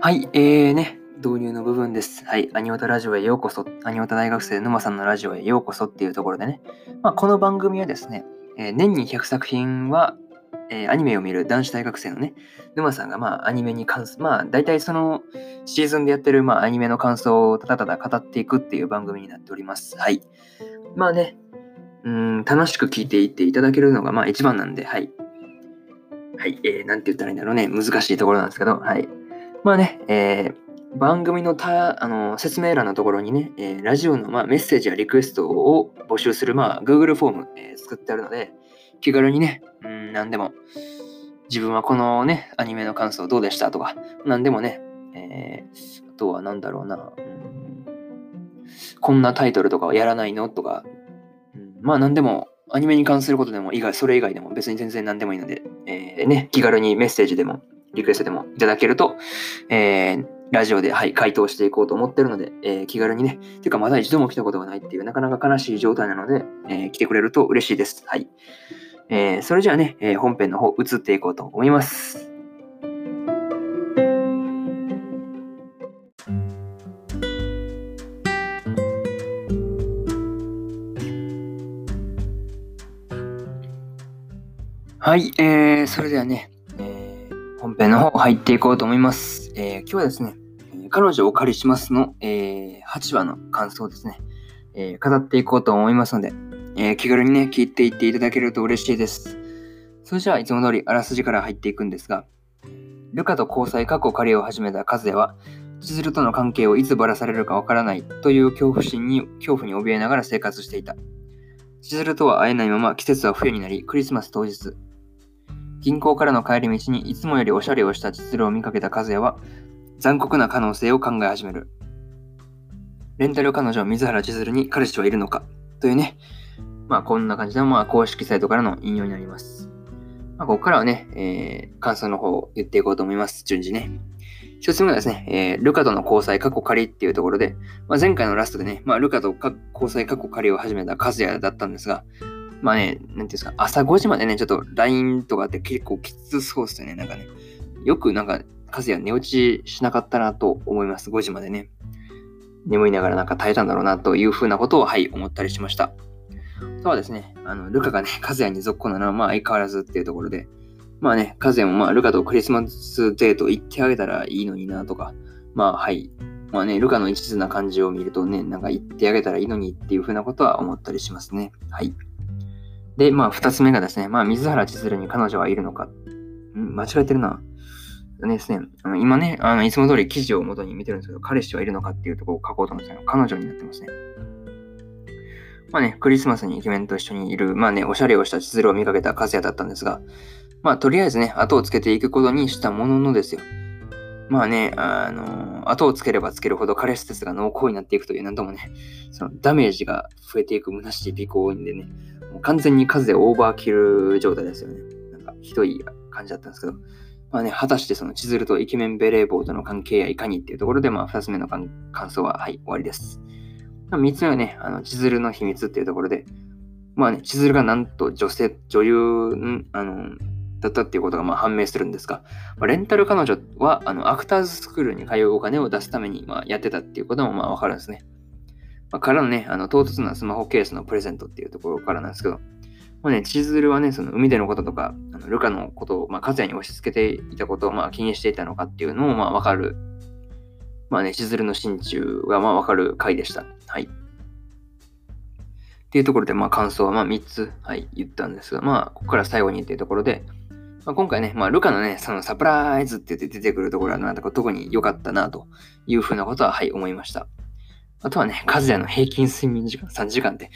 はい、えーね、導入の部分です。はい、アニオタラジオへようこそ。アニオタ大学生沼さんのラジオへようこそっていうところでね、まあ、この番組はですね、えー、年に100作品は、えー、アニメを見る男子大学生のね、沼さんがまあアニメに関する、まあ大体そのシーズンでやってるまあアニメの感想をただただ語っていくっていう番組になっております。はい。まあね、うん、楽しく聞いていっていただけるのがまあ一番なんで、はい。はい、えー、なんて言ったらいいんだろうね。難しいところなんですけど、はい。まあね、えー、番組のたあの説明欄のところにね、えー、ラジオの、まあ、メッセージやリクエストを募集する、まあ、Google フォーム、えー、作ってあるので、気軽にね、うん、何でも、自分はこのね、アニメの感想どうでしたとか、何でもね、えー、あとは何だろうな、うん、こんなタイトルとかはやらないのとか、まあ何でも、アニメに関することでも、以外、それ以外でも別に全然何でもいいので、えー、ね、気軽にメッセージでもリクエストでもいただけると、えー、ラジオで、はい、回答していこうと思ってるので、えー、気軽にね、てかまだ一度も来たことがないっていう、なかなか悲しい状態なので、えー、来てくれると嬉しいです。はい。えー、それじゃあね、え、本編の方移っていこうと思います。はい、えー、それではね、えー本編の方入っていこうと思います。えー、今日はですね、彼女をお借りしますの、えー、8話の感想ですね、えー、語っていこうと思いますので、えー気軽にね、聞いていっていただけると嬉しいです。それじゃあ、いつも通りあらすじから入っていくんですが、ルカと交際過去狩りを始めたカズヤは、千鶴との関係をいつばらされるかわからないという恐怖心に、恐怖に怯えながら生活していた。千鶴とは会えないまま季節は冬になり、クリスマス当日、銀行からの帰り道にいつもよりおしゃれをした実郎を見かけた和也は残酷な可能性を考え始める。レンタル彼女水原千鶴に彼氏はいるのか？というね、まあこんな感じで、まあ公式サイトからの引用になります。まあ、ここからはね、えー、感想の方を言っていこうと思います。順次ね。一つ目はですね、えー、ルカとの交際過去仮っていうところで、まあ、前回のラストでね、まあ、ルカと交際過去仮を始めた和也だったんですが、まあね、なんていうんですか、朝5時までね、ちょっと LINE とかって結構きつそうっすよね。なんかね、よくなんか、和也寝落ちしなかったなと思います。5時までね。眠いながらなんか耐えたんだろうなというふうなことを、はい、思ったりしました。あとはですね、あの、ルカがね、和也に続行なのは、まあ相変わらずっていうところで、まあね、和也もまあ、ルカとクリスマスデート行ってあげたらいいのになとか、まあはい、まあね、ルカの一途な感じを見るとね、なんか行ってあげたらいいのにっていうふうなことは思ったりしますね。はい。で、まあ、二つ目がですね、まあ、水原千鶴に彼女はいるのか。ん？間違えてるな。ですね、あの今ね、あのいつも通り記事を元に見てるんですけど、彼氏はいるのかっていうところを書こうと思うんですけど、彼女になってますね。まあね、クリスマスにイケメンと一緒にいる、まあね、おしゃれをした千鶴を見かけた和也だったんですが、まあ、とりあえずね、後をつけていくことにしたもののですよ。まあね、あの、後をつければつけるほど彼氏ですが濃厚になっていくという、なんともね、そのダメージが増えていく虚しい尾行因でね、もう完全に数でオーバーキル状態ですよね。なんかひどい感じだったんですけど、まあね、果たしてその千鶴とイケメンベレー帽との関係やいかにっていうところで、まあ二つ目の感想は、はい、終わりです。まあ三つ目はね、あの、千鶴の秘密っていうところで、まあね、千鶴がなんと女性、女優、あの、だったっていうことがまあ判明するんですが、まあ、レンタル彼女はあのアクターズスクールに通うお金を出すためにまあやってたっていうこともまあわかるんですね。まあ、からのね、あの唐突なスマホケースのプレゼントっていうところからなんですけど、まあね、千鶴はね、その海でのこととか、あのルカのことを、まあ、和也に押し付けていたことを、まあ、気にしていたのかっていうのも、まあ、わかる。まあね、千鶴の心中が、まあ、わかる回でした。はい。っていうところで、まあ、感想は、まあ、3つ、はい、言ったんですが、まあ、ここから最後にっていうところで、まあ、今回ね、まあ、ルカのね、そのサプライズって言って出てくるところは、なんか特に良かったな、というふうなことは、はい、思いました。あとはね、和也の平均睡眠時間3時間って、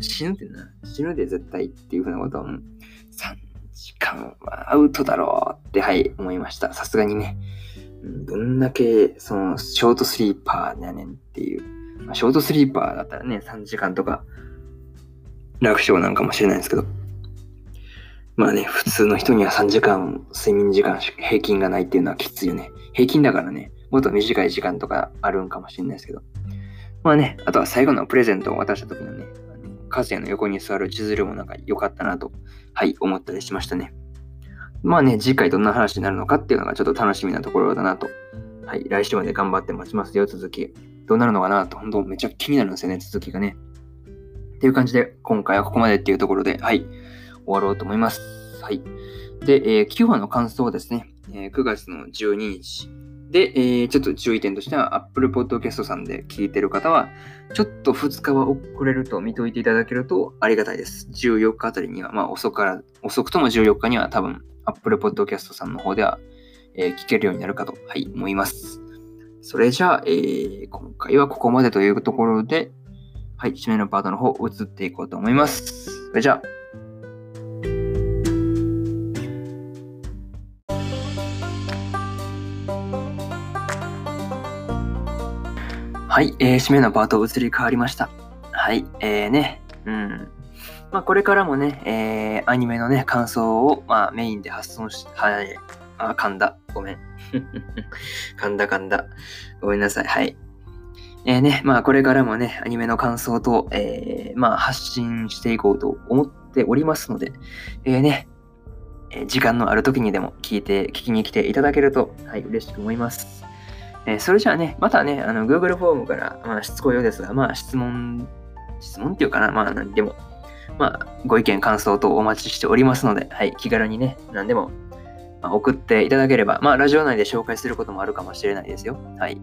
死ぬってな、死ぬで絶対っていうふうなことを、3時間はアウトだろうって、はい、思いました。さすがにね、どんだけ、その、ショートスリーパーやねんっていう。まあ、ショートスリーパーだったらね、3時間とか、楽勝なんかもしれないですけど、まあね、普通の人には3時間睡眠時間平均がないっていうのはきついよね。平均だからね、もっと短い時間とかあるんかもしれないですけど。まあね、あとは最後のプレゼントを渡した時のね、あの和也の横に座る千鶴もなんか良かったなと、はい、思ったりしましたね。まあね、次回どんな話になるのかっていうのがちょっと楽しみなところだなと。はい、来週まで頑張って待ちますよ、続き。どうなるのかなと、本当めっちゃ気になるんですよね、続きがね。っていう感じで、今回はここまでっていうところで、はい、終わろうと思います。はい。で、えー、9話の感想ですね。えー、9月の12日。で、えー、ちょっと注意点としては、Apple Podcast さんで聞いてる方は、ちょっと2日は遅れると見といていただけるとありがたいです。14日あたりには、まあ遅から、遅くとも14日には多分 Apple Podcast さんの方では、えー、聞けるようになるかと、はい、思います。それじゃあ、えー、今回はここまでというところで、はい、締めのパートの方、移っていこうと思います。それじゃあ、はい、えー、締めのパート移り変わりました。はい、えーね、うん。まあ、これからもね、えー、アニメのね、感想を、まあ、メインで発送し、はい、あ、噛んだ。ごめん。噛んだ噛んだ。ごめんなさい。はい。えー、ね、まあ、これからもね、アニメの感想と、えー、まあ、発信していこうと思っておりますので、えー、ね、えー、時間のある時にでも聞いて、聞きに来ていただけると、はい、嬉しく思います。えー、それじゃあね、またね、あの Google フォームから、まあ、しつこいようですが、まあ、質問、質問っていうかな、まあ、何でも、まあ、ご意見、感想等お待ちしておりますので、はい、気軽にね、何でも、まあ、送っていただければ、まあ、ラジオ内で紹介することもあるかもしれないですよ。はい。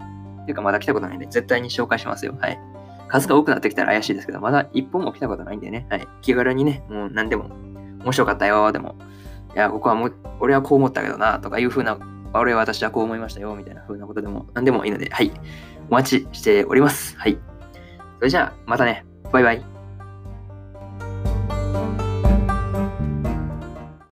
ていうか、まだ来たことないんで、絶対に紹介しますよ。はい。数が多くなってきたら怪しいですけど、まだ一本も来たことないんでね、はい。気軽にね、もう何でも、面白かったよ、でも、いや、ここはもう、俺はこう思ったけどな、とかいう風な俺は私はこう思いましたよ、みたいな風なことでも何でもいいので、はい。お待ちしております。はい。それじゃあ、またね。バイバイ。